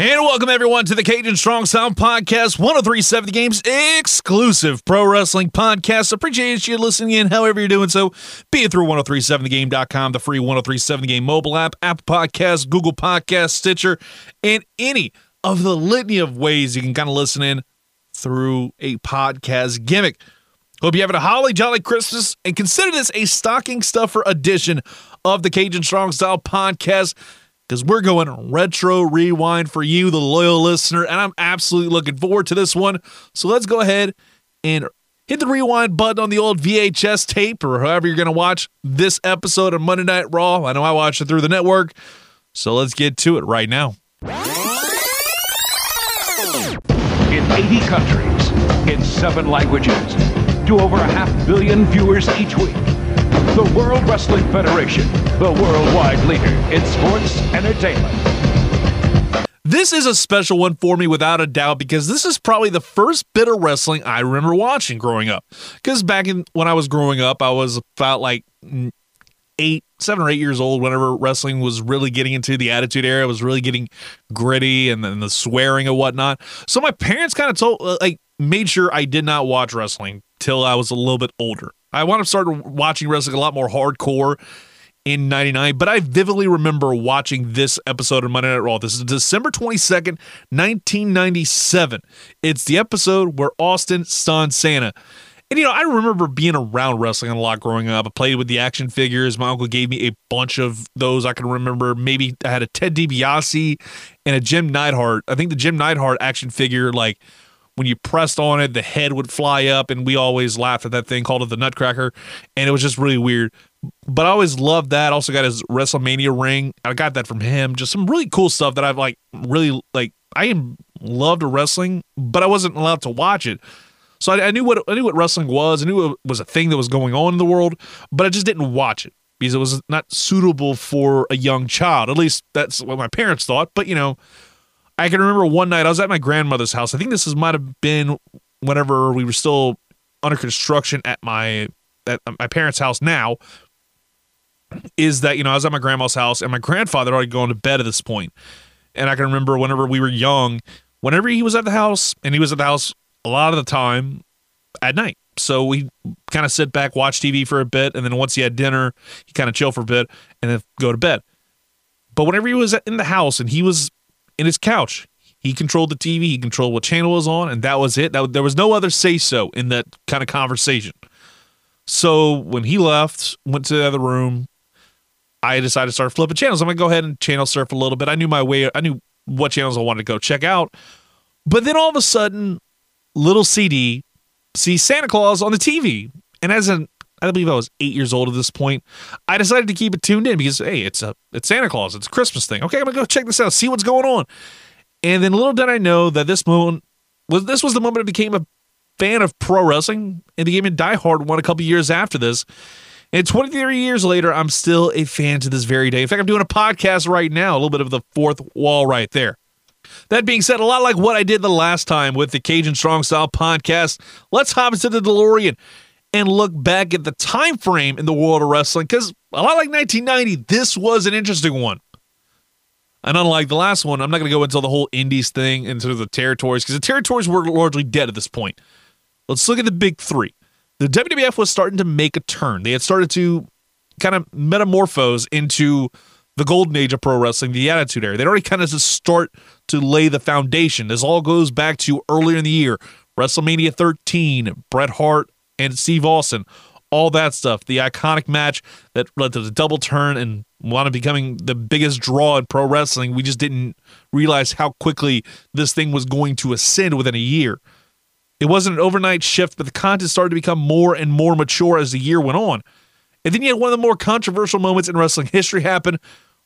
And welcome everyone to the Cajun Strong Style Podcast, 1037 The Games exclusive pro wrestling podcast. Appreciate you listening in, however you're doing so, be it through 1037thegame.com, the free 1037 The Game mobile app, Apple Podcasts, Google Podcasts, Stitcher, and any of the litany of ways you can kind of listen in through a podcast gimmick. Hope you're having a holly jolly Christmas and consider this a stocking stuffer edition of the Cajun Strong Style Podcast because we're going retro rewind for you, the loyal listener, and I'm absolutely looking forward to this one. So let's go ahead and hit the rewind button on the old VHS tape or however you're going to watch this episode of Monday Night Raw. I know I watched it through the network. So let's get to it right now. In 80 countries, in seven languages, to over a half billion viewers each week the World Wrestling Federation, the worldwide leader in sports entertainment. This is a special one for me without a doubt because this is probably the first bit of wrestling I remember watching growing up. Because back in when I was growing up, I was about like eight, seven or eight years old whenever wrestling was really getting into the attitude era, it was really getting gritty and then the swearing and whatnot. So my parents kind of told, uh, like, made sure I did not watch wrestling till I was a little bit older. I want to start watching wrestling a lot more hardcore in 99, but I vividly remember watching this episode of Monday Night Raw. This is December 22nd, 1997. It's the episode where Austin stunned Santa. And you know, I remember being around wrestling a lot growing up. I played with the action figures. My uncle gave me a bunch of those. I can remember maybe I had a Ted DiBiase and a Jim Neidhart. I think the Jim Neidhart action figure, like when you pressed on it, the head would fly up, and we always laughed at that thing, called it the Nutcracker, and it was just really weird. But I always loved that. Also got his WrestleMania ring. I got that from him. Just some really cool stuff that I've like really like. I loved wrestling, but I wasn't allowed to watch it. So I, I knew what I knew what wrestling was. I knew it was a thing that was going on in the world, but I just didn't watch it because it was not suitable for a young child. At least that's what my parents thought. But you know, I can remember one night I was at my grandmother's house. I think this is, might have been whenever we were still under construction at my at um, my parents' house now. Is that you know I was at my grandma's house and my grandfather already gone to bed at this point, and I can remember whenever we were young, whenever he was at the house and he was at the house a lot of the time at night. So we kind of sit back, watch TV for a bit, and then once he had dinner, he kind of chill for a bit and then go to bed. But whenever he was in the house and he was in his couch. He controlled the TV, he controlled what channel was on, and that was it. That, there was no other say so in that kind of conversation. So when he left, went to the other room, I decided to start flipping channels. I'm gonna go ahead and channel surf a little bit. I knew my way, I knew what channels I wanted to go check out. But then all of a sudden, little CD sees Santa Claus on the TV. And as an I believe I was eight years old at this point. I decided to keep it tuned in because hey, it's a it's Santa Claus, it's a Christmas thing. Okay, I'm gonna go check this out, see what's going on. And then little did I know that this moment was this was the moment I became a fan of pro wrestling and became a diehard one a couple years after this. And 23 years later, I'm still a fan to this very day. In fact, I'm doing a podcast right now, a little bit of the fourth wall right there. That being said, a lot like what I did the last time with the Cajun Strong Style podcast, let's hop into the DeLorean and look back at the time frame in the world of wrestling because a lot like 1990, this was an interesting one. And unlike the last one, I'm not going to go into the whole indies thing into the territories because the territories were largely dead at this point. Let's look at the big three. The WWF was starting to make a turn. They had started to kind of metamorphose into the golden age of pro wrestling, the Attitude Era. They'd already kind of just start to lay the foundation. This all goes back to earlier in the year, WrestleMania 13, Bret Hart and Steve Austin, all that stuff. The iconic match that led to the double turn and wound up becoming the biggest draw in pro wrestling. We just didn't realize how quickly this thing was going to ascend within a year. It wasn't an overnight shift, but the content started to become more and more mature as the year went on. And then you had one of the more controversial moments in wrestling history happen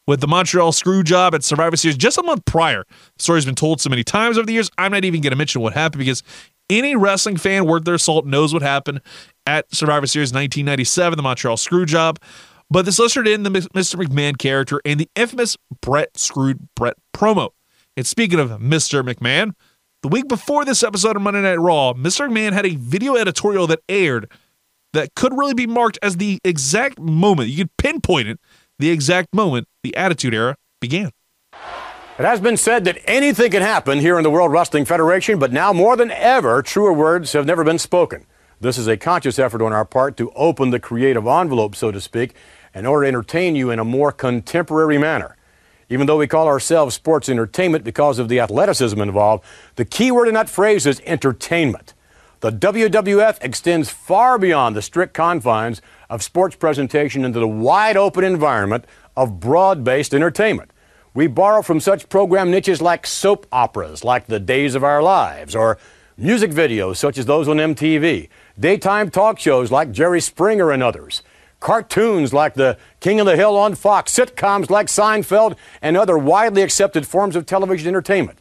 with the Montreal screw job at Survivor Series just a month prior. The story's been told so many times over the years, I'm not even going to mention what happened because Any wrestling fan worth their salt knows what happened at Survivor Series 1997, the Montreal Screwjob. But this ushered in the Mr. McMahon character and the infamous Bret Screwed Bret promo. And speaking of Mr. McMahon, the week before this episode of Monday Night Raw, Mr. McMahon had a video editorial that aired that could really be marked as the exact moment, you could pinpoint it, the exact moment the Attitude Era began. It has been said that anything can happen here in the World Wrestling Federation, but now more than ever, truer words have never been spoken. This is a conscious effort on our part to open the creative envelope, so to speak, in order to entertain you in a more contemporary manner. Even though we call ourselves sports entertainment because of the athleticism involved, the key word in that phrase is entertainment. The WWF extends far beyond the strict confines of sports presentation into the wide open environment of broad based entertainment. We borrow from such program niches like soap operas, like The Days of Our Lives, or music videos such as those on MTV, daytime talk shows like Jerry Springer and others, cartoons like The King of the Hill on Fox, sitcoms like Seinfeld, and other widely accepted forms of television entertainment.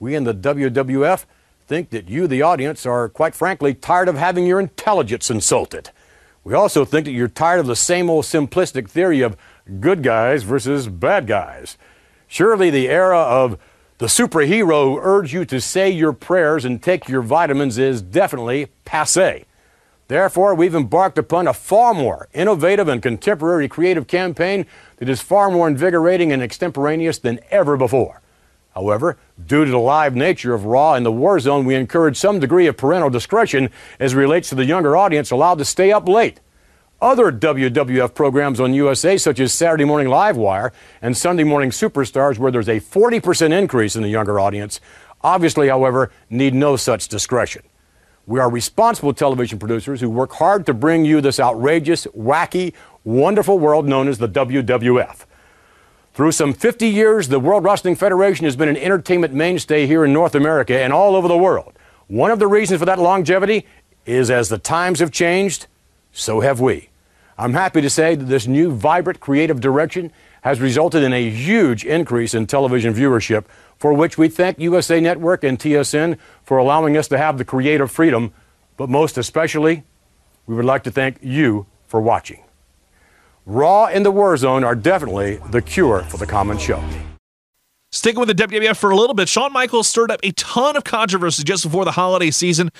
We in the WWF think that you, the audience, are quite frankly tired of having your intelligence insulted. We also think that you're tired of the same old simplistic theory of good guys versus bad guys. Surely the era of the superhero who urged you to say your prayers and take your vitamins is definitely passe. Therefore, we've embarked upon a far more innovative and contemporary creative campaign that is far more invigorating and extemporaneous than ever before. However, due to the live nature of Raw and the War Zone, we encourage some degree of parental discretion as relates to the younger audience allowed to stay up late. Other WWF programs on USA, such as Saturday Morning Live Wire and Sunday Morning Superstars, where there's a 40% increase in the younger audience, obviously, however, need no such discretion. We are responsible television producers who work hard to bring you this outrageous, wacky, wonderful world known as the WWF. Through some 50 years, the World Wrestling Federation has been an entertainment mainstay here in North America and all over the world. One of the reasons for that longevity is as the times have changed, so have we. I'm happy to say that this new vibrant creative direction has resulted in a huge increase in television viewership, for which we thank USA Network and TSN for allowing us to have the creative freedom, but most especially, we would like to thank you for watching. Raw and the War Zone are definitely the cure for the common show. Sticking with the WWF for a little bit, Shawn Michaels stirred up a ton of controversy just before the holiday season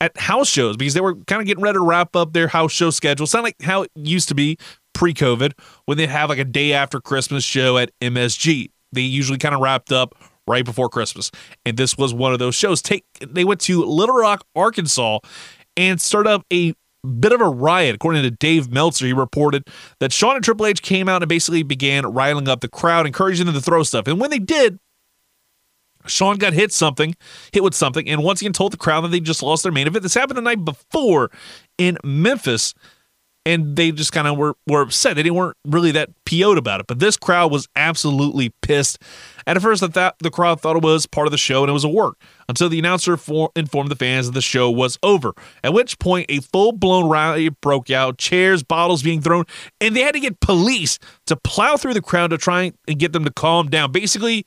at house shows because they were kind of getting ready to wrap up their house show schedule. Sound like how it used to be pre-COVID when they have like a day after Christmas show at MSG. They usually kind of wrapped up right before Christmas, and this was one of those shows. Take they went to Little Rock, Arkansas, and started up a bit of a riot. According to Dave Meltzer, he reported that Shawn and Triple H came out and basically began riling up the crowd, encouraging them to throw stuff. And when they did, Shawn got hit something, hit with something, and once again told the crowd that they just lost their main event. This happened the night before in Memphis, and they just kind of were, were upset. They weren't really that PO'd about it, but this crowd was absolutely pissed. At first, I thought the crowd thought it was part of the show and it was a work until the announcer for, informed the fans that the show was over. At which point, a full blown riot broke out, chairs, bottles being thrown, and they had to get police to plow through the crowd to try and get them to calm down. Basically,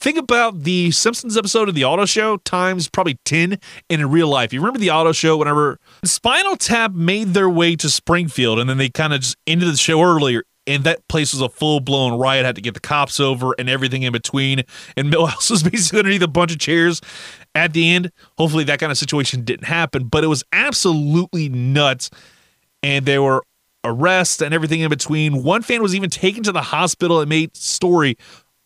Think about the Simpsons episode of the Otto Show times probably 10 in real life. You remember the Otto Show whenever Spinal Tap made their way to Springfield and then they kind of just ended the show earlier and that place was a full blown riot. Had to get the cops over and everything in between. And Milhouse was basically underneath a bunch of chairs at the end. Hopefully, that kind of situation didn't happen, but it was absolutely nuts. And there were arrests and everything in between. One fan was even taken to the hospital and made story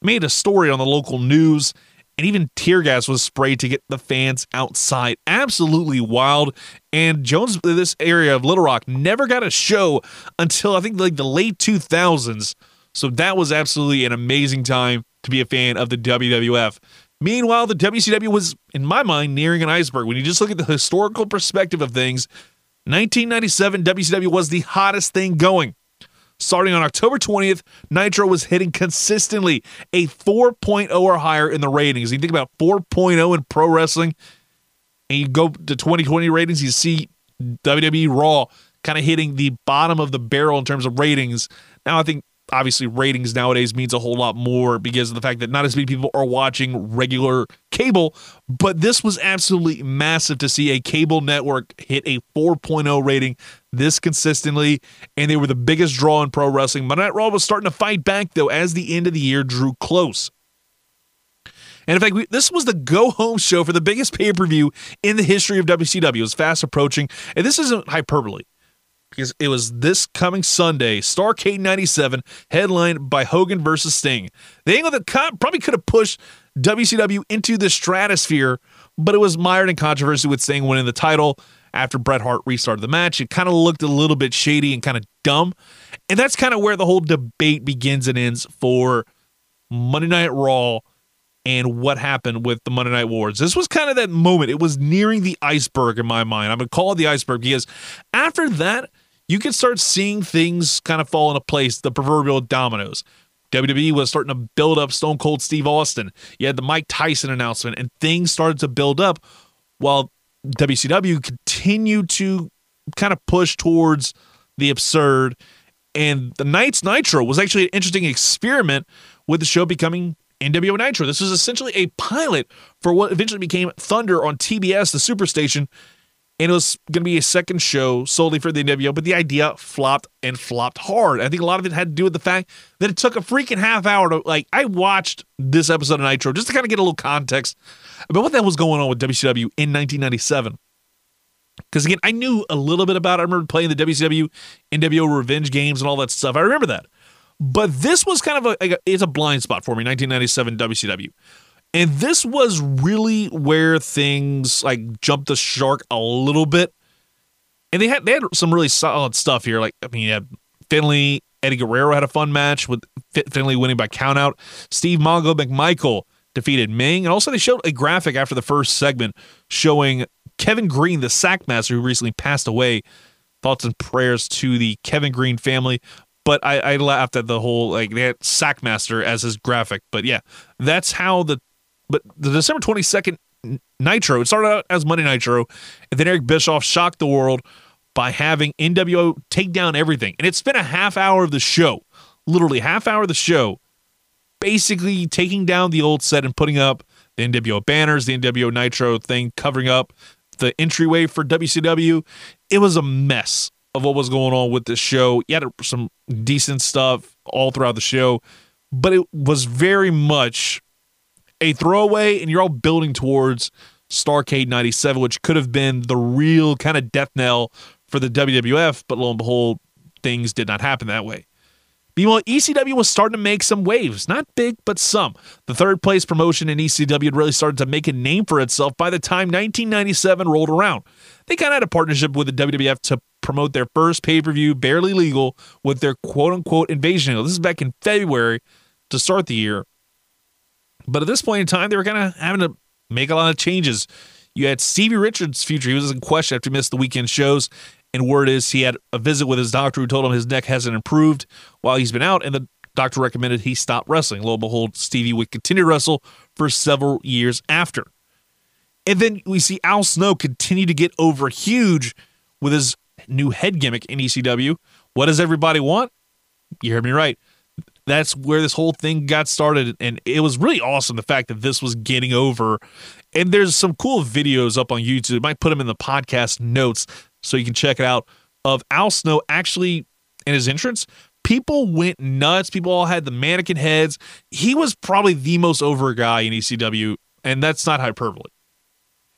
made a story on the local news, and even tear gas was sprayed to get the fans outside. Absolutely wild. And Jones, this area of Little Rock, never got a show until I think like the late 2000s. So that was absolutely an amazing time to be a fan of the WWF. Meanwhile, the WCW was, in my mind, nearing an iceberg. When you just look at the historical perspective of things, 1997 WCW was the hottest thing going. Starting on October 20th, Nitro was hitting consistently a 4.0 or higher in the ratings. You think about 4.0 in pro wrestling, and you go to 2020 ratings, you see WWE Raw kind of hitting the bottom of the barrel in terms of ratings. Now I think obviously ratings nowadays means a whole lot more because of the fact that not as many people are watching regular cable, but this was absolutely massive to see a cable network hit a 4.0 rating this consistently, and they were the biggest draw in pro wrestling. Monday Night Raw was starting to fight back though as the end of the year drew close. And in fact, we, this was the go home show for the biggest pay per view in the history of WCW. It was fast approaching, and this isn't hyperbole because it was this coming Sunday, Starcade 97, headlined by Hogan versus Sting. The angle that probably could have pushed WCW into the stratosphere, but it was mired in controversy with Sting winning the title after Bret Hart restarted the match. It kind of looked a little bit shady and kind of dumb. And that's kind of where the whole debate begins and ends for Monday Night Raw and what happened with the Monday Night Wars. This was kind of that moment. It was nearing the iceberg in my mind. I'm going to call it the iceberg because after that, you can start seeing things kind of fall into place, the proverbial dominoes. WWE was starting to build up Stone Cold Steve Austin. You had the Mike Tyson announcement, and things started to build up while WCW continued to kind of push towards the absurd. And the Night's Nitro was actually an interesting experiment with the show becoming NWO Nitro. This was essentially a pilot for what eventually became Thunder on TBS, the superstation, and it was going to be a second show solely for the NWO, but the idea flopped and flopped hard. I think a lot of it had to do with the fact that it took a freaking half hour to, like, I watched this episode of Nitro just to kind of get a little context about what that was going on with WCW in 1997. Because again, I knew a little bit about it. I remember playing the WCW NWO Revenge games and all that stuff. I remember that. But this was kind of a, it's a blind spot for me, 1997 WCW. And this was really where things like jumped the shark a little bit. And they had they had some really solid stuff here. Like I mean, you had Finlay, Eddie Guerrero had a fun match with Finlay winning by countout. Steve Mongo McMichael defeated Meng, and also they showed a graphic after the first segment showing Kevin Greene, the Sackmaster, who recently passed away. Thoughts and prayers to the Kevin Greene family. But I, I laughed at the whole like they had Sackmaster as his graphic. But yeah, that's how the but the December 22nd Nitro, it started out as Monday Nitro, and then Eric Bischoff shocked the world by having NWO take down everything. And it spent a half hour of the show, literally half hour of the show, basically taking down the old set and putting up the NWO banners, the NWO Nitro thing, covering up the entryway for WCW. It was a mess of what was going on with this show. You had some decent stuff all throughout the show, but it was very much a throwaway, and you're all building towards Starcade 97, which could have been the real kind of death knell for the WWF, but lo and behold, things did not happen that way. Meanwhile, ECW was starting to make some waves, not big, but some. The third place promotion in ECW had really started to make a name for itself by the time 1997 rolled around. They kind of had a partnership with the WWF to promote their first pay per view, barely legal, with their quote unquote invasion This is back in February to start the year. But at this point in time, they were kind of having to make a lot of changes. You had Stevie Richards' future. He was in question after he missed the weekend shows. And word is he had a visit with his doctor who told him his neck hasn't improved while he's been out. And the doctor recommended he stop wrestling. Lo and behold, Stevie would continue to wrestle for several years after. And then we see Al Snow continue to get over huge with his new head gimmick in ECW. What does everybody want? You heard me right that's where this whole thing got started. And it was really awesome the fact that this was getting over. And there's some cool videos up on YouTube. I might put them in the podcast notes so you can check it out of Al Snow actually in his entrance. People went nuts. People all had the mannequin heads. He was probably the most over guy in ECW, and that's not hyperbole.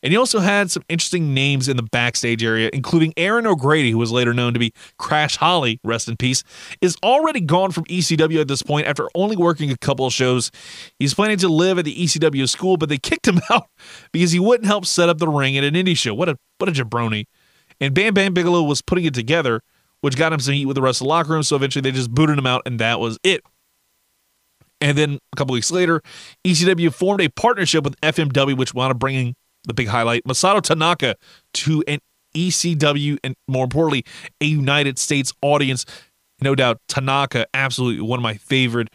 And he also had some interesting names in the backstage area, including Erin O'Grady, who was later known to be Crash Holly, rest in peace, is already gone from ECW at this point after only working a couple of shows. He's planning to live at the ECW school, but they kicked him out because he wouldn't help set up the ring at an indie show. What a what a jabroni. And Bam Bam Bigelow was putting it together, which got him some heat with the rest of the locker room, so eventually they just booted him out, and that was it. And then a couple weeks later, ECW formed a partnership with FMW, which wound up bringing the big highlight Masato Tanaka to an ECW and more importantly, a United States audience. No doubt, Tanaka, absolutely one of my favorite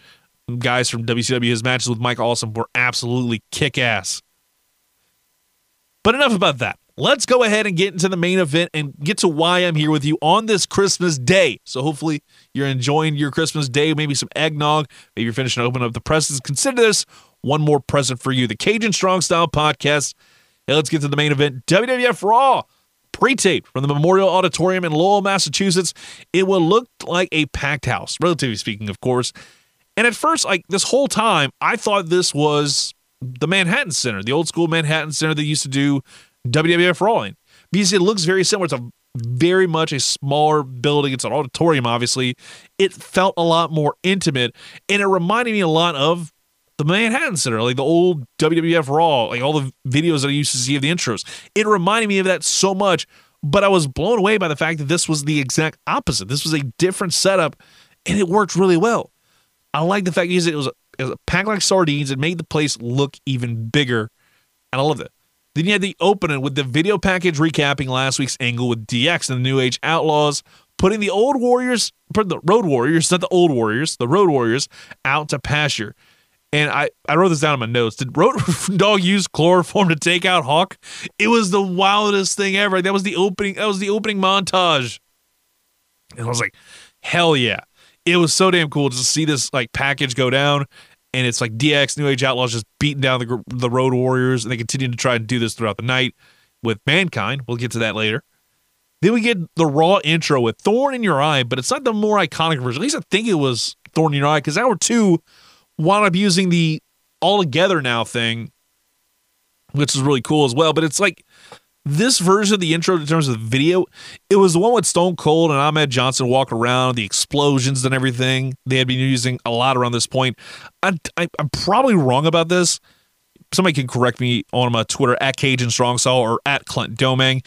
guys from WCW. His matches with Mike Awesome were absolutely kick ass. But enough about that. let's go ahead and get into the main event and get to why I'm here with you on this Christmas day. So hopefully you're enjoying your Christmas day, maybe some eggnog, maybe you're finishing to open up the presents. Consider this one more present for you. The Cajun Strong Style Podcast. Hey, let's get to the main event. WWF Raw pre-taped from the Memorial Auditorium in Lowell, Massachusetts. It will look like a packed house, relatively speaking, of course. And at first, like this whole time, I thought this was the Manhattan Center, the old school Manhattan Center that used to do WWF Raw in, because it looks very similar. It's a very much a smaller building. It's an auditorium, obviously. It felt a lot more intimate, and it reminded me a lot of the Manhattan Center, like the old WWF Raw, like all the videos that I used to see of the intros. It reminded me of that so much, but I was blown away by the fact that this was the exact opposite. This was a different setup, and it worked really well. I like the fact that it was, it was packed like sardines. It made the place look even bigger, and I love it. Then you had the opening with the video package recapping last week's angle with DX and the New Age Outlaws, putting the old Warriors, the Road Warriors, not the old Warriors, the Road Warriors, out to pasture. And I, I wrote this down in my notes. Did Road Dog use chloroform to take out Hawk? It was the wildest thing ever. That was the opening. That was the opening montage. And I was like, hell yeah! It was so damn cool to see this like package go down, and it's like DX New Age Outlaws just beating down the the Road Warriors, and they continue to try and do this throughout the night with Mankind. We'll get to that later. Then we get the Raw intro with Thorn in Your Eye, but it's not the more iconic version. At least I think it was Thorn in Your Eye because hour two wound up using the all together now thing, which is really cool as well. But it's like this version of the intro in terms of the video, it was the one with Stone Cold and Ahmed Johnson walk around, the explosions and everything. They had been using a lot around this point. I, I, I'm probably wrong about this. Somebody can correct me on my Twitter at Cajun Style or at Clint Domang.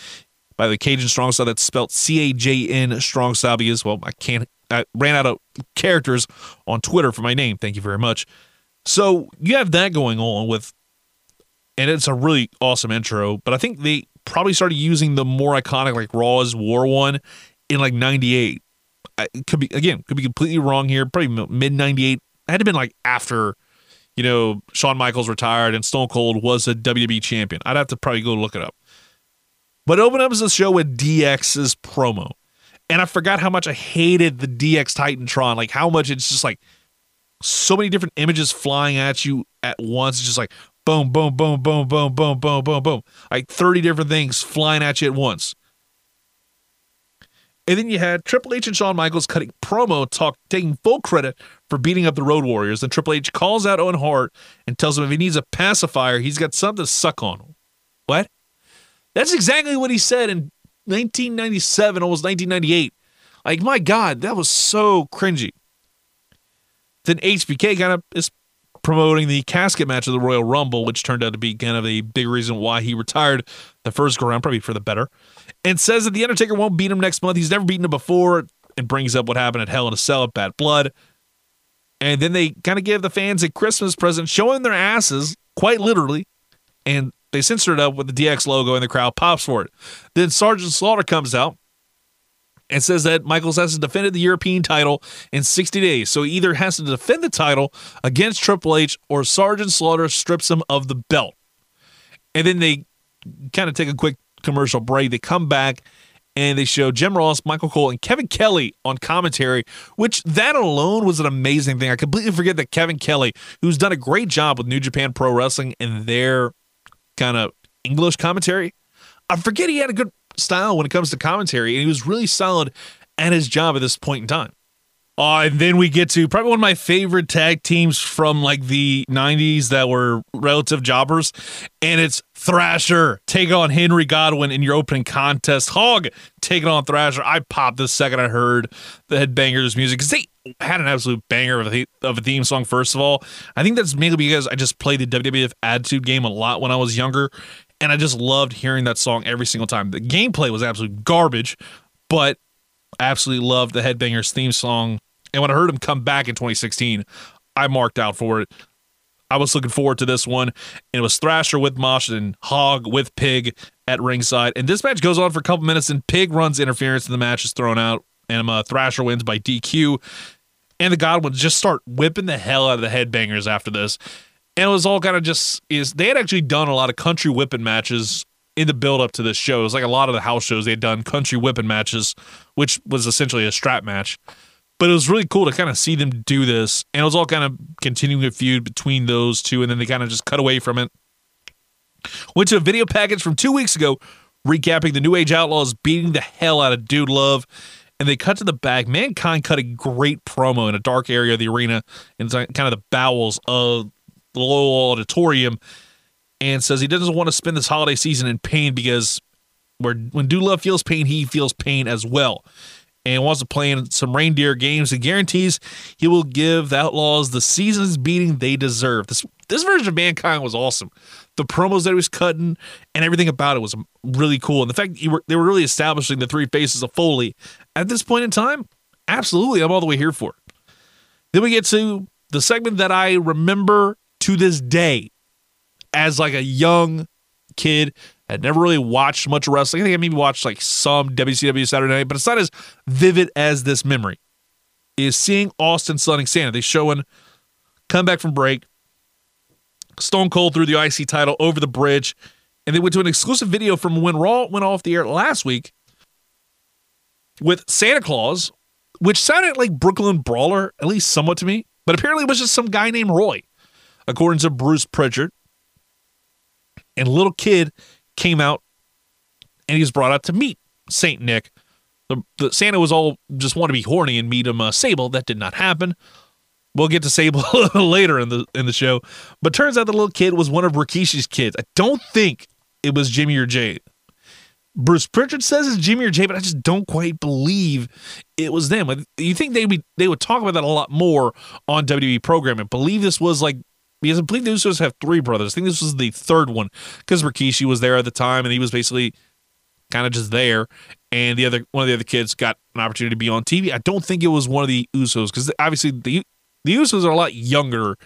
By the Cajun Style, that's spelled C A J N Strong Style because, well, I can't I ran out of characters on Twitter for my name. Thank you very much. So you have that going on with, and it's a really awesome intro. But I think they probably started using the more iconic like Raw Is War one in like '98. It could be again, could be completely wrong here. Probably mid '98. It had to been like after, you know, Shawn Michaels retired and Stone Cold was a WWE champion. I'd have to probably go look it up. But open up a show with DX's promo. And I forgot how much I hated the DX Titantron, like how much it's just like so many different images flying at you at once. It's just like boom, boom, boom, boom, boom, boom, boom, boom, boom. Like 30 different things flying at you at once. And then you had Triple H and Shawn Michaels cutting promo talk, taking full credit for beating up the Road Warriors. Then Triple H calls out Owen Hart and tells him if he needs a pacifier, he's got something to suck on. What? That's exactly what he said in 1997, almost 1998. Like, my God, that was so cringy. Then HBK kind of is promoting the casket match of the Royal Rumble, which turned out to be kind of a big reason why he retired the first go round, probably for the better, and says that The Undertaker won't beat him next month. He's never beaten him before, and brings up what happened at Hell in a Cell at Bad Blood. And then they kind of give the fans a Christmas present, showing their asses, quite literally, and they censor it up with the DX logo and the crowd pops for it. Then Sergeant Slaughter comes out and says that Michaels has defended the European title in 60 days. So he either has to defend the title against Triple H or Sergeant Slaughter strips him of the belt. And then they kind of take a quick commercial break. They come back and they show Jim Ross, Michael Cole, and Kevin Kelly on commentary, which that alone was an amazing thing. I completely forget that Kevin Kelly, who's done a great job with New Japan Pro Wrestling and their kind of English commentary. I forget he had a good style when it comes to commentary, and he was really solid at his job at this point in time. Uh, and then we get to probably one of my favorite tag teams from like the 90s that were relative jobbers. And it's Thrasher take on Henry Godwinn in your opening contest. Hog taking on Thrasher. I popped the second I heard the Headbangers music because they had an absolute banger of a, of a theme song, first of all. I think that's mainly because I just played the WWF Attitude game a lot when I was younger. And I just loved hearing that song every single time. The gameplay was absolute garbage, but I absolutely loved the Headbangers theme song and when I heard him come back in 2016, I marked out for it. I was looking forward to this one. And it was Thrasher with Mosh and Hog with Pig at ringside. And this match goes on for a couple minutes, and Pig runs interference, and the match is thrown out. And uh, Thrasher wins by DQ. And the Godwinns just start whipping the hell out of the headbangers after this. And it was all kind of just is they had actually done a lot of country whipping matches in the build up to this show. It was like a lot of the house shows they had done country whipping matches, which was essentially a strap match. But it was really cool to kind of see them do this. And it was all kind of continuing a feud between those two. And then they kind of just cut away from it. Went to a video package from two weeks ago recapping the New Age Outlaws beating the hell out of Dude Love. And they cut to the back. Mankind cut a great promo in a dark area of the arena in kind of the bowels of the Lowell auditorium and says he doesn't want to spend this holiday season in pain because where when Dude Love feels pain, he feels pain as well. And wants to play in some reindeer games and guarantees he will give the Outlaws the season's beating they deserve. This this version of Mankind was awesome. The promos that he was cutting and everything about it was really cool. And the fact were, they were really establishing the three faces of Foley at this point in time, absolutely, I'm all the way here for it. Then we get to the segment that I remember to this day as like a young kid had never really watched much wrestling. I think I maybe watched like some WCW Saturday Night, but it's not as vivid as this memory. Is seeing Austin stunning Santa. They showing come back from break. Stone Cold threw the IC title over the bridge, and they went to an exclusive video from when Raw went off the air last week with Santa Claus, which sounded like Brooklyn Brawler, at least somewhat to me, but apparently it was just some guy named Roy, according to Bruce Pritchard. And little kid came out and he was brought out to meet Saint Nick. The, the Santa was all just want to be horny and meet him uh, Sable. That did not happen. We'll get to Sable later in the in the show, but turns out the little kid was one of Rikishi's kids. I don't think it was Jimmy or Jay. Bruce Pritchard says it's Jimmy or Jay, but I just don't quite believe it was them. You think they would they would talk about that a lot more on WWE programming? Believe this was like because I believe the Usos have three brothers. I think this was the third one because Rikishi was there at the time and he was basically kind of just there. And the other one of the other kids got an opportunity to be on TV. I don't think it was one of the Usos because obviously the the Usos are a lot younger,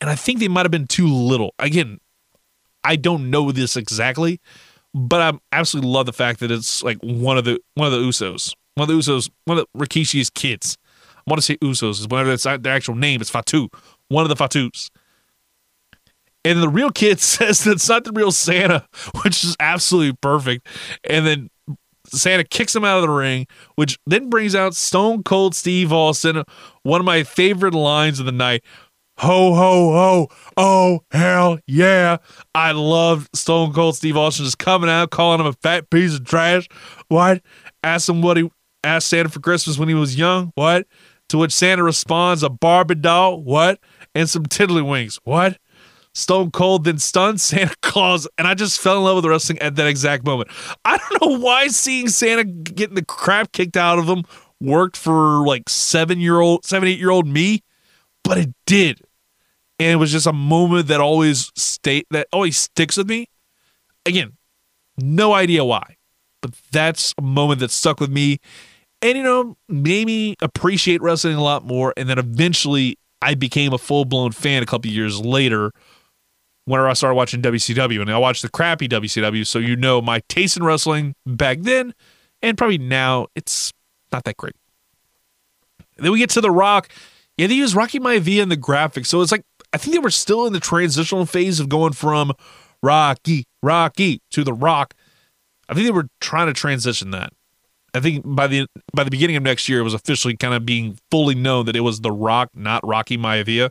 and I think they might have been too little. Again, I don't know this exactly, but I absolutely love the fact that it's like one of the one of the Usos, one of the Usos, one of the Rikishi's kids. I want to say Usos is whatever that's their actual name. It's Fatu, one of the Fatus. And the real kid says that's not the real Santa, which is absolutely perfect. And then Santa kicks him out of the ring, which then brings out Stone Cold Steve Austin, one of my favorite lines of the night. Ho, ho, ho. Oh, hell yeah. I love Stone Cold Steve Austin just coming out, calling him a fat piece of trash. What? Asked him what he asked Santa for Christmas when he was young. What? To which Santa responds, a Barbie doll. What? And some tiddlywinks. What? Stone Cold then stunned Santa Claus, and I just fell in love with wrestling at that exact moment. I don't know why seeing Santa getting the crap kicked out of him worked for like seven year old, seven, eight year old me, but it did. And it was just a moment that always stay that always sticks with me. Again, no idea why, but that's a moment that stuck with me. And you know, made me appreciate wrestling a lot more. And then eventually I became a full blown fan a couple years later whenever I started watching WCW. And I watched the crappy WCW, so you know my taste in wrestling back then and probably now, it's not that great. Then we get to The Rock. Yeah, they use Rocky Maivia in the graphics. So it's like, I think they were still in the transitional phase of going from Rocky, Rocky to The Rock. I think they were trying to transition that. I think by the by the beginning of next year, it was officially kind of being fully known that it was The Rock, not Rocky Maivia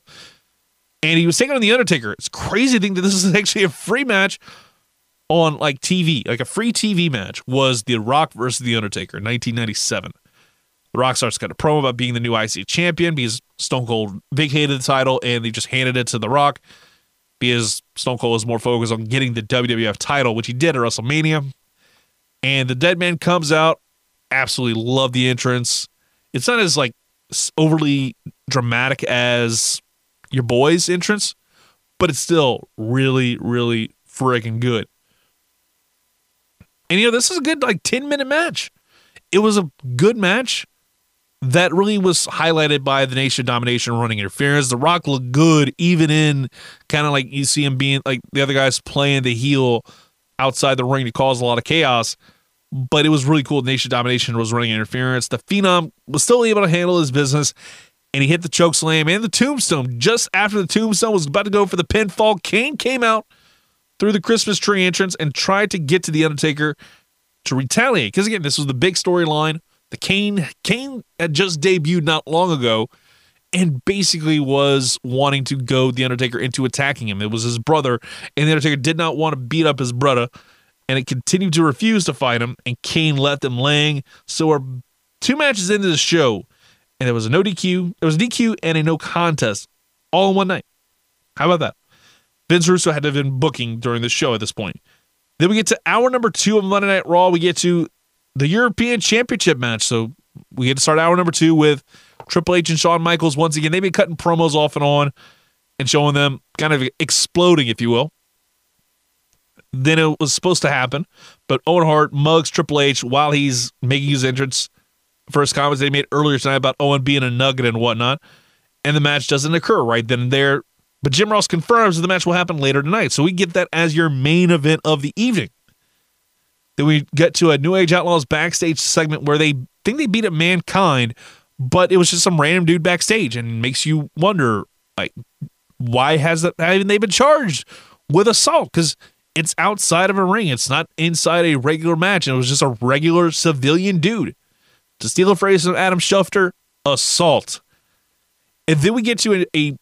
and he was taking on the Undertaker. It's crazy to think that this is actually a free match on like TV, like a free TV match was The Rock versus the Undertaker in 1997. The Rock starts got a promo about being the new IC champion because Stone Cold vacated the title and they just handed it to The Rock because Stone Cold was more focused on getting the WWF title, which he did at WrestleMania. And the Dead Man comes out. Absolutely love the entrance. It's not as like overly dramatic as your boy's entrance, but it's still really, really freaking good. And you know, this is a good like 10 minute match. It was a good match that really was highlighted by the nation domination running interference. The Rock looked good, even in kind of like you see him being like the other guys playing the heel outside the ring to cause a lot of chaos. But it was really cool. Nation domination was running interference. The Phenom was still able to handle his business and he hit the choke slam and the tombstone. Just after the tombstone was about to go for the pinfall, Kane came out, through the Christmas tree entrance and tried to get to the Undertaker to retaliate. Because again, this was the big storyline. The Kane Kane had just debuted not long ago and basically was wanting to goad the Undertaker into attacking him. It was his brother, and the Undertaker did not want to beat up his brother, and it continued to refuse to fight him, and Kane left him laying. So we're two matches into the show, and there was a no DQ, there was a DQ and a no contest all in one night. How about that? Vince Russo had to have been booking during the show at this point. Then we get to hour number two of Monday Night Raw. We get to the European Championship match. So we get to start hour number two with Triple H and Shawn Michaels. Once again, they've been cutting promos off and on and showing them kind of exploding, if you will. Then it was supposed to happen, but Owen Hart mugs Triple H while he's making his entrance for his comments they made earlier tonight about Owen being a nugget and whatnot. And the match doesn't occur right then and there. But Jim Ross confirms that the match will happen later tonight. So we get that as your main event of the evening. Then we get to a New Age Outlaws backstage segment where they think they beat up Mankind, but it was just some random dude backstage and makes you wonder, like, why has that haven't they been charged with assault? Because it's outside of a ring. It's not inside a regular match. And it was just a regular civilian dude. To steal a phrase from Adam Schefter, assault. And then we get to a, a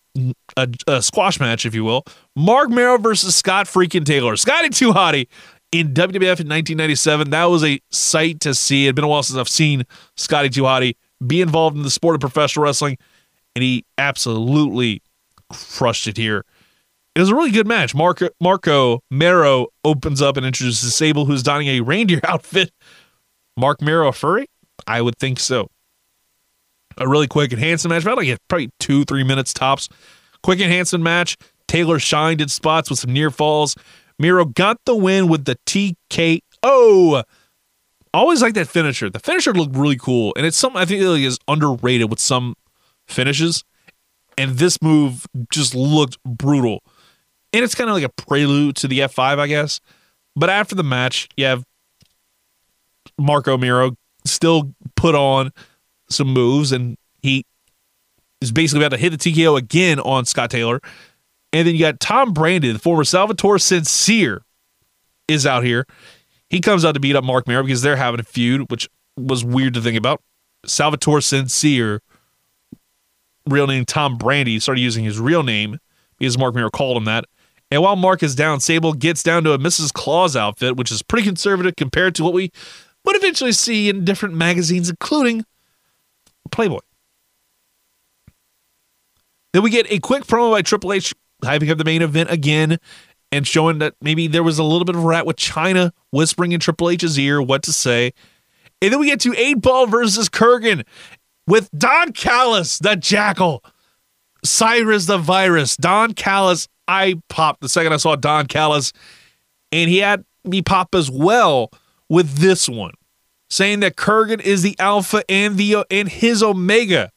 a, a, squash match, if you will. Marc Mero versus Scott freaking Taylor. Scotty 2 Hotty in WWF in 1997. That was a sight to see. It had been a while since I've seen Scotty 2 Hotty be involved in the sport of professional wrestling, and he absolutely crushed it here. It was a really good match. Marco, Marco Mero opens up and introduces Sable, who's donning a reindeer outfit. Marc Mero a furry? I would think so. A really quick handsome match, about like probably two, three minutes tops. Quick handsome match. Taylor shined in spots with some near falls. Mero got the win with the TKO. Always like that finisher. The finisher looked really cool, and it's something I think really is underrated with some finishes. And this move just looked brutal. And it's kind of like a prelude to the F5, I guess. But after the match, you have Marco Mero still put on some moves, and he is basically about to hit the TKO again on Scott Taylor. And then you got Tom Brandi, the former Salvatore Sincere, is out here. He comes out to beat up Marc Mero because they're having a feud, which was weird to think about. Salvatore Sincere, real name Tom Brandi, started using his real name because Marc Mero called him that. And while Mark is down, Sable gets down to a Mrs. Claus outfit, which is pretty conservative compared to what we would eventually see in different magazines, including Playboy. Then we get a quick promo by Triple H hyping up the main event again and showing that maybe there was a little bit of rat with Chyna whispering in Triple H's ear what to say. And then we get to 8 Ball versus Kurrgan with Don Callis, the jackal, Cyrus the virus. Don Callis, I popped the second I saw Don Callis, and he had me pop as well with this one, saying that Kurrgan is the alpha and the and his omega.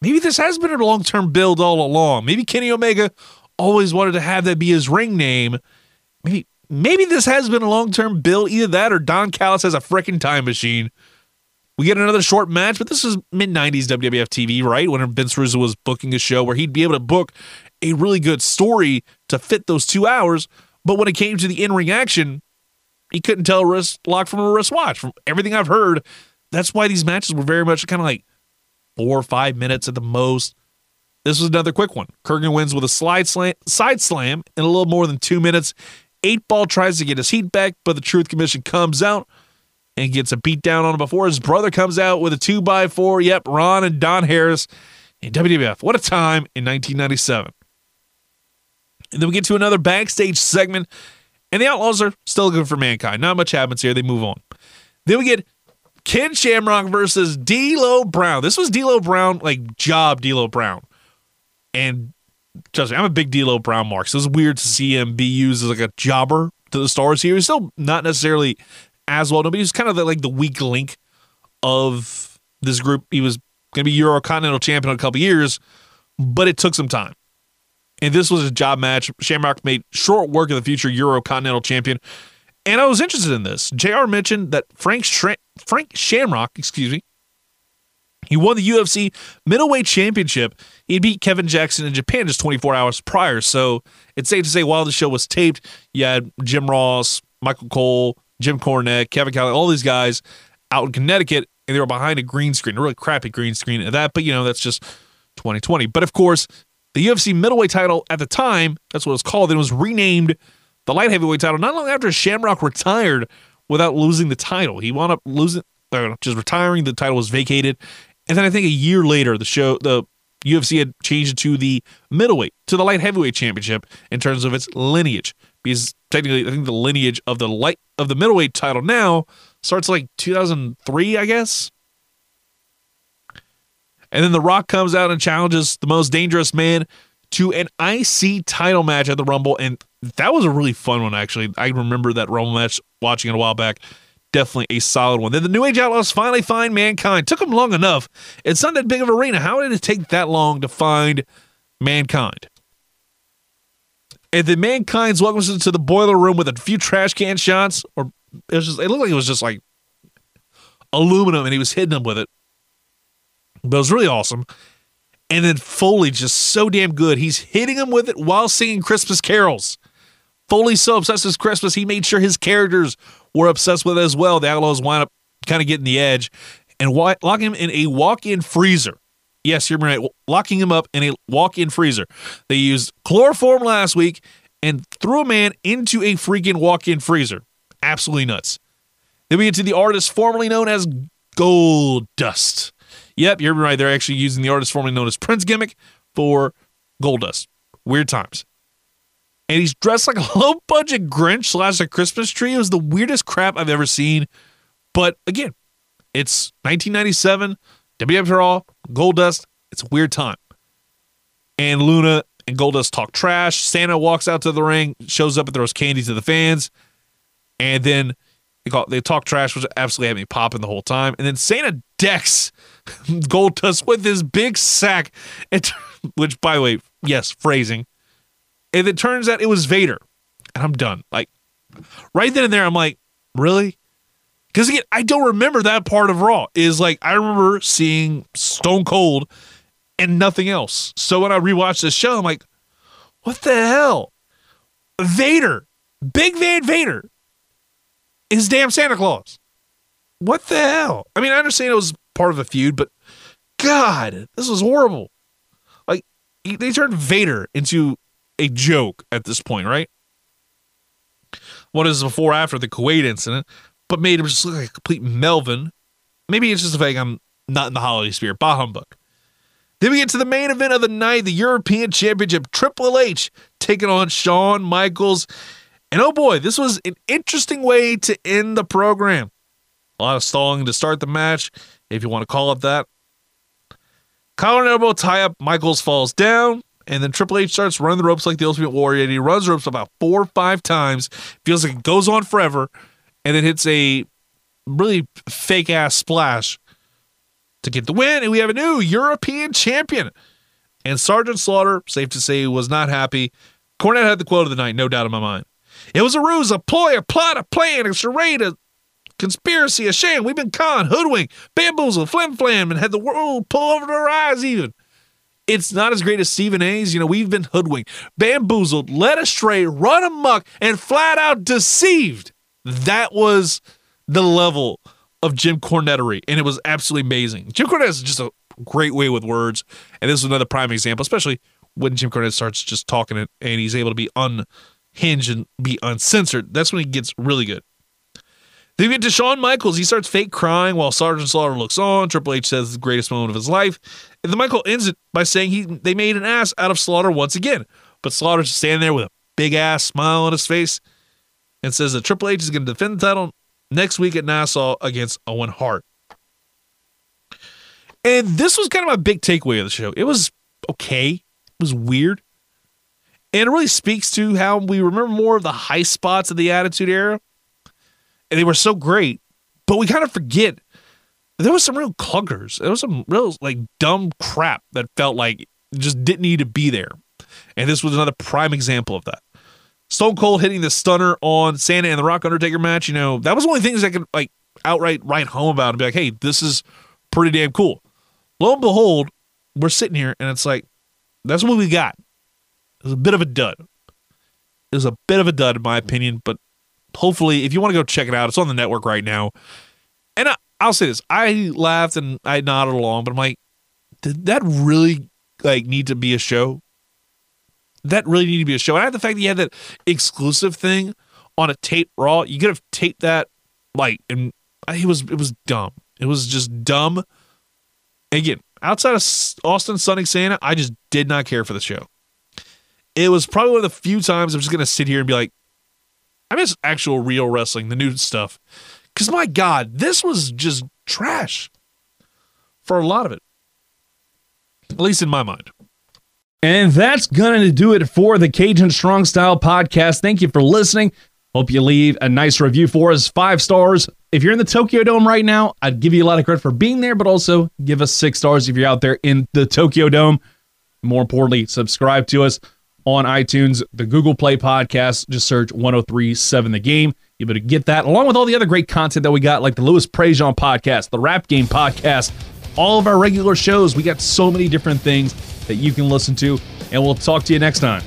Maybe this has been a long term build all along. Maybe Kenny Omega always wanted to have that be his ring name. Maybe maybe this has been a long term build. Either that or Don Callis has a freaking time machine. We get another short match, but this is mid 90s WWF TV, right? When Vince Russo was booking a show where he'd be able to book a really good story to fit those two hours. But when it came to the in ring action, he couldn't tell a wrist lock from a wrist watch. From everything I've heard, that's why these matches were very much kind of like four or five minutes at the most. This was another quick one. Kurrgan wins with a slide slam, side slam in a little more than two minutes. Eight Ball tries to get his heat back, but the Truth Commission comes out and gets a beat down on him before his brother comes out with a two by four. Yep, Ron and Don Harris in WWF. What a time in 1997. And then we get to another backstage segment, and the Outlaws are still good for mankind. Not much happens here. They move on. Then we get Ken Shamrock versus D'Lo Brown. This was D'Lo Brown, like job D'Lo Brown. And trust me, I'm a big D'Lo Brown mark. So it's weird to see him be used as like a jobber to the stars here. He's still not necessarily as well known, but he's kind of the, like the weak link of this group. He was going to be Euro Continental champion in a couple years, but it took some time. And this was a job match. Shamrock made short work of the future Euro Continental champion. And I was interested in this. JR mentioned that Frank Frank Shamrock, excuse me, He won the UFC middleweight championship. He beat Kevin Jackson in Japan just 24 hours prior. So it's safe to say while the show was taped, you had Jim Ross, Michael Cole, Jim Cornette, Kevin Kelly, all these guys out in Connecticut, and they were behind a green screen, a really crappy green screen of that. But you know, that's just 2020. But of course, the UFC middleweight title at the time, that's what it was called—and it was renamed the light heavyweight title not long after Shamrock retired without losing the title. He wound up losing, just retiring. The title was vacated, and then I think a year later, the show, the UFC had changed it to the middleweight, to the light heavyweight championship in terms of its lineage. Because technically, I think the lineage of the light of the middleweight title now starts like 2003, I guess. And then The Rock comes out and challenges the most dangerous man to an IC title match at the Rumble. And that was a really fun one, actually. I remember that Rumble match watching it a while back. Definitely a solid one. Then the New Age Outlaws finally find Mankind. Took them long enough. It's not that big of an arena. How did it take that long to find Mankind? And then Mankind's welcomes into the boiler room with a few trash can shots, or it was just it looked like it was just like aluminum and he was hitting them with it. But it was really awesome. And then Foley just so damn good. He's hitting him with it while singing Christmas carols. Foley so obsessed with Christmas, he made sure his characters were obsessed with it as well. The Outlaws wind up kind of getting the edge and locking him in a walk-in freezer. Yes, you're right. Locking him up in a walk-in freezer. They used chloroform last week and threw a man into a freaking walk-in freezer. Absolutely nuts. Then we get to the artist formerly known as Gold Dust. Yep, you're right. They're actually using the artist formerly known as Prince gimmick for Goldust. Weird times. And he's dressed like a low budget Grinch slash a Christmas tree. It was the weirdest crap I've ever seen. But again, it's 1997, WWF Raw, Goldust. It's a weird time. And Luna and Goldust talk trash. Santa walks out to the ring, shows up and throws candy to the fans. And then they talk trash, which absolutely had me popping the whole time. And then Santa decks Goldust with his big sack, it, which, by the way, yes, phrasing. And it turns out it was Vader. And I'm done. Like, right then and there, I'm like, really? Because again, I don't remember that part of Raw. Is like I remember seeing Stone Cold and nothing else. So when I rewatched this show, I'm like, what the hell? Vader, Big Van Vader, is damn Santa Claus. What the hell? I mean, I understand it was part of a feud, but God, this was horrible. Like they turned Vader into a joke at this point, right? What is before after the Kuwait incident? but made him just look like a complete Melvin. Maybe it's just the fact I'm not in the holiday spirit. Bah humbug. Then we get to the main event of the night, the European Championship. Triple H taking on Shawn Michaels. And oh boy, this was an interesting way to end the program. A lot of stalling to start the match, if you want to call it that. Collar and elbow tie up, Michaels falls down, and then Triple H starts running the ropes like the Ultimate Warrior. And he runs ropes about four or five times. Feels like it goes on forever and then hits a really fake ass splash to get the win. And we have a new European champion. And Sergeant Slaughter, safe to say, was not happy. Cornette had the quote of the night, no doubt in my mind. It was a ruse, a ploy, a plot, a plan, a charade, a conspiracy, a sham. We've been conned, hoodwinked, bamboozled, flim flam, and had the world pull over their eyes even. It's not as great as Stephen A's. You know, we've been hoodwinked, bamboozled, led astray, run amok, and flat out deceived. That was the level of Jim Cornettery, and it was absolutely amazing. Jim Cornette is just a great way with words, and this is another prime example, especially when Jim Cornette starts just talking it and he's able to be unhinged and be uncensored. That's when he gets really good. Then we get to Shawn Michaels. He starts fake crying while Sergeant Slaughter looks on. Triple H says the greatest moment of his life. And then Michael ends it by saying he they made an ass out of Slaughter once again. But Slaughter's just standing there with a big ass smile on his face and says that Triple H is going to defend the title next week at Nassau against Owen Hart. And this was kind of my big takeaway of the show. It was okay. It was weird. And it really speaks to how we remember more of the high spots of the Attitude Era. And they were so great, but we kind of forget there was some real clunkers. There was some real like dumb crap that felt like just didn't need to be there. And this was another prime example of that. Stone Cold hitting the stunner on Santa and the Rock Undertaker match, you know, that was the things I could like outright write home about and be like, hey, this is pretty damn cool. Lo and behold, we're sitting here and it's like, that's what we got. It was a bit of a dud. It was a bit of a dud, in my opinion, but hopefully, if you want to go check it out, it's on the network right now. And I, I'll say this I laughed and I nodded along, but I'm like, did that really like need to be a show? That really need to be a show. And I had the fact that you had that exclusive thing on a tape raw. You could have taped that like and it was it was dumb. It was just dumb. Again, outside of Austin Sonic Santa, I just did not care for the show. It was probably one of the few times I'm just gonna sit here and be like, I miss actual real wrestling, the new stuff. Because my God, this was just trash for a lot of it, at least in my mind. And that's going to do it for the Cajun Strong Style podcast. Thank you for listening. Hope you leave a nice review for us. Five stars. If you're in the Tokyo Dome right now, I'd give you a lot of credit for being there, but also give us six stars if you're out there in the Tokyo Dome. More importantly, subscribe to us on iTunes, the Google Play podcast. Just search 1037 The Game. You better get that, along with all the other great content that we got, like the Louis Prejean podcast, the Rap Game podcast, all of our regular shows. We got so many different things that you can listen to, and we'll talk to you next time.